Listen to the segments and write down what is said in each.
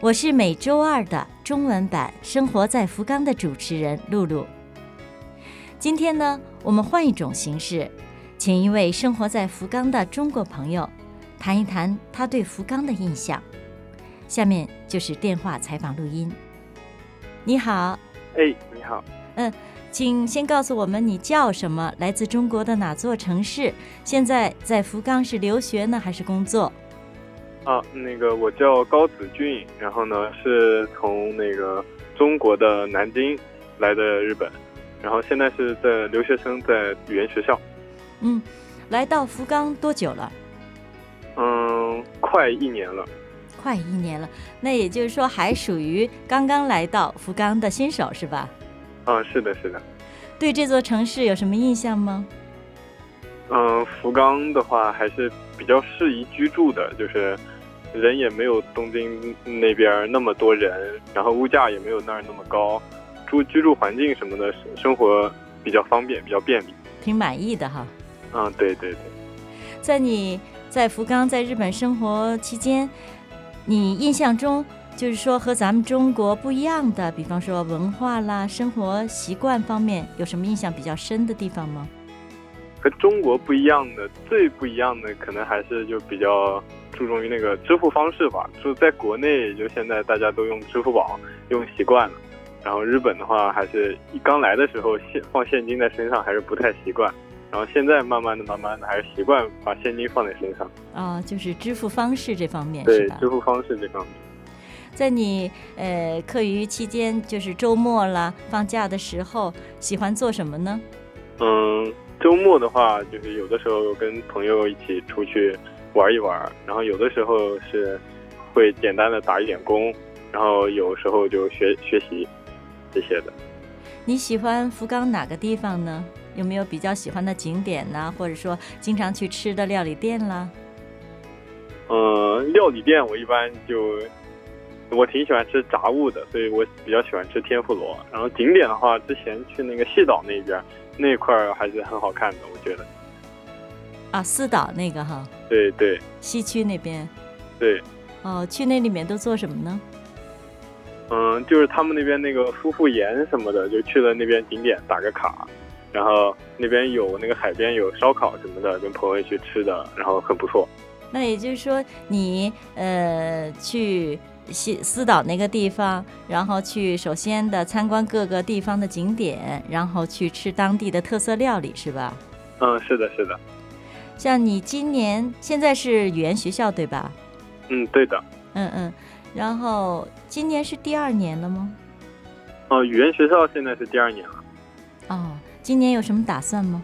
我是每周二的中文版《生活在福冈》的主持人露露。今天呢，我们换一种形式，请一位生活在福冈的中国朋友谈一谈他对福冈的印象。下面就是电话采访录音。你好，哎，你好，嗯，请先告诉我们你叫什么，来自中国的哪座城市？现在在福冈是留学呢，还是工作？啊，那个我叫高子俊，然后呢是从那个中国的南京来的日本，然后现在是在留学生，在语言学校。嗯，来到福冈多久了？嗯，快一年了。快一年了，那也就是说还属于刚刚来到福冈的新手是吧？啊，是的，是的。对这座城市有什么印象吗？嗯，福冈的话还是比较适宜居住的，就是人也没有东京那边那么多人，然后物价也没有那儿那么高，住居住环境什么的，生活比较方便，比较便利。挺满意的哈。嗯，对对对。在你在福冈在日本生活期间。你印象中，就是说和咱们中国不一样的，比方说文化啦、生活习惯方面，有什么印象比较深的地方吗？和中国不一样的，最不一样的可能还是就比较注重于那个支付方式吧。就在国内，就现在大家都用支付宝，用习惯了。然后日本的话，还是刚来的时候现放现金在身上还是不太习惯。然后现在慢慢的、慢慢的，还是习惯把现金放在身上。啊，就是支付方式这方面对，支付方式这方面。在你呃课余期间，就是周末啦、放假的时候，喜欢做什么呢？嗯，周末的话，就是有的时候跟朋友一起出去玩一玩，然后有的时候是会简单的打一点工，然后有时候就学学习这些的。你喜欢福冈哪个地方呢？有没有比较喜欢的景点呢？或者说经常去吃的料理店啦？嗯，料理店我一般就我挺喜欢吃炸物的，所以我比较喜欢吃天妇罗。然后景点的话，之前去那个细岛那边那块儿还是很好看的，我觉得。啊，四岛那个哈？对对。西区那边。对。哦，去那里面都做什么呢？嗯，就是他们那边那个夫妇岩什么的，就去了那边景点打个卡。然后那边有那个海边有烧烤什么的，跟朋友去吃的，然后很不错。那也就是说，你呃去西斯岛那个地方，然后去首先的参观各个地方的景点，然后去吃当地的特色料理，是吧？嗯，是的，是的。像你今年现在是语言学校对吧？嗯，对的。嗯嗯，然后今年是第二年了吗？哦，语言学校现在是第二年了。哦。今年有什么打算吗？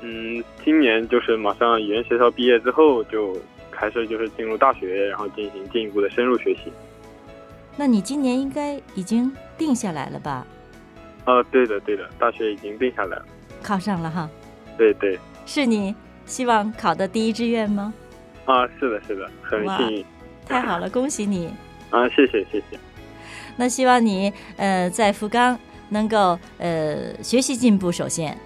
嗯，今年就是马上语言学校毕业之后就开始就是进入大学，然后进行进一步的深入学习。那你今年应该已经定下来了吧？啊，对的，对的，大学已经定下来了，考上了哈。对对。是你希望考的第一志愿吗？啊，是的，是的，很幸运。太好了，恭喜你！啊，谢谢谢谢。那希望你呃在福冈。能够呃学习进步，首先，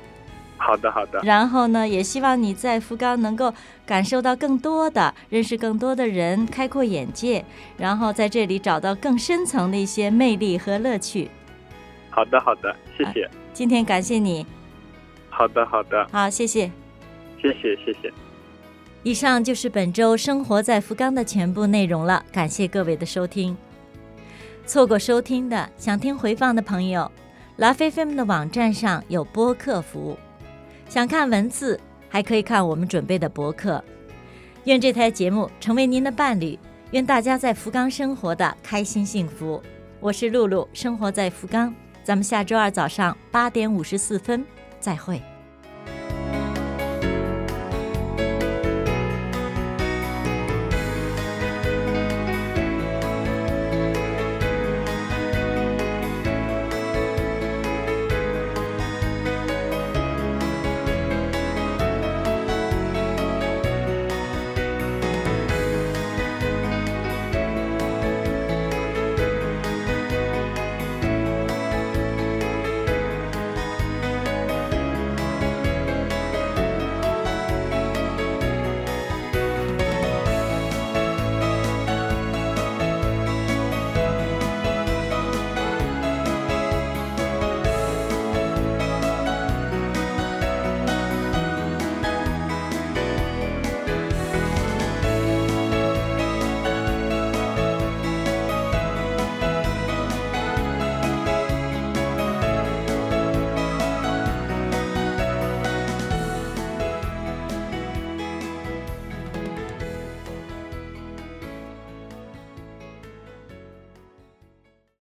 好的好的。然后呢，也希望你在福冈能够感受到更多的，认识更多的人，开阔眼界，然后在这里找到更深层的一些魅力和乐趣。好的好的，谢谢。今天感谢你。好的好的。好，谢谢。谢谢谢谢。以上就是本周生活在福冈的全部内容了，感谢各位的收听。错过收听的，想听回放的朋友。拉菲菲们的网站上有播客服务，想看文字还可以看我们准备的博客。愿这台节目成为您的伴侣，愿大家在福冈生活的开心幸福。我是露露，生活在福冈，咱们下周二早上八点五十四分再会。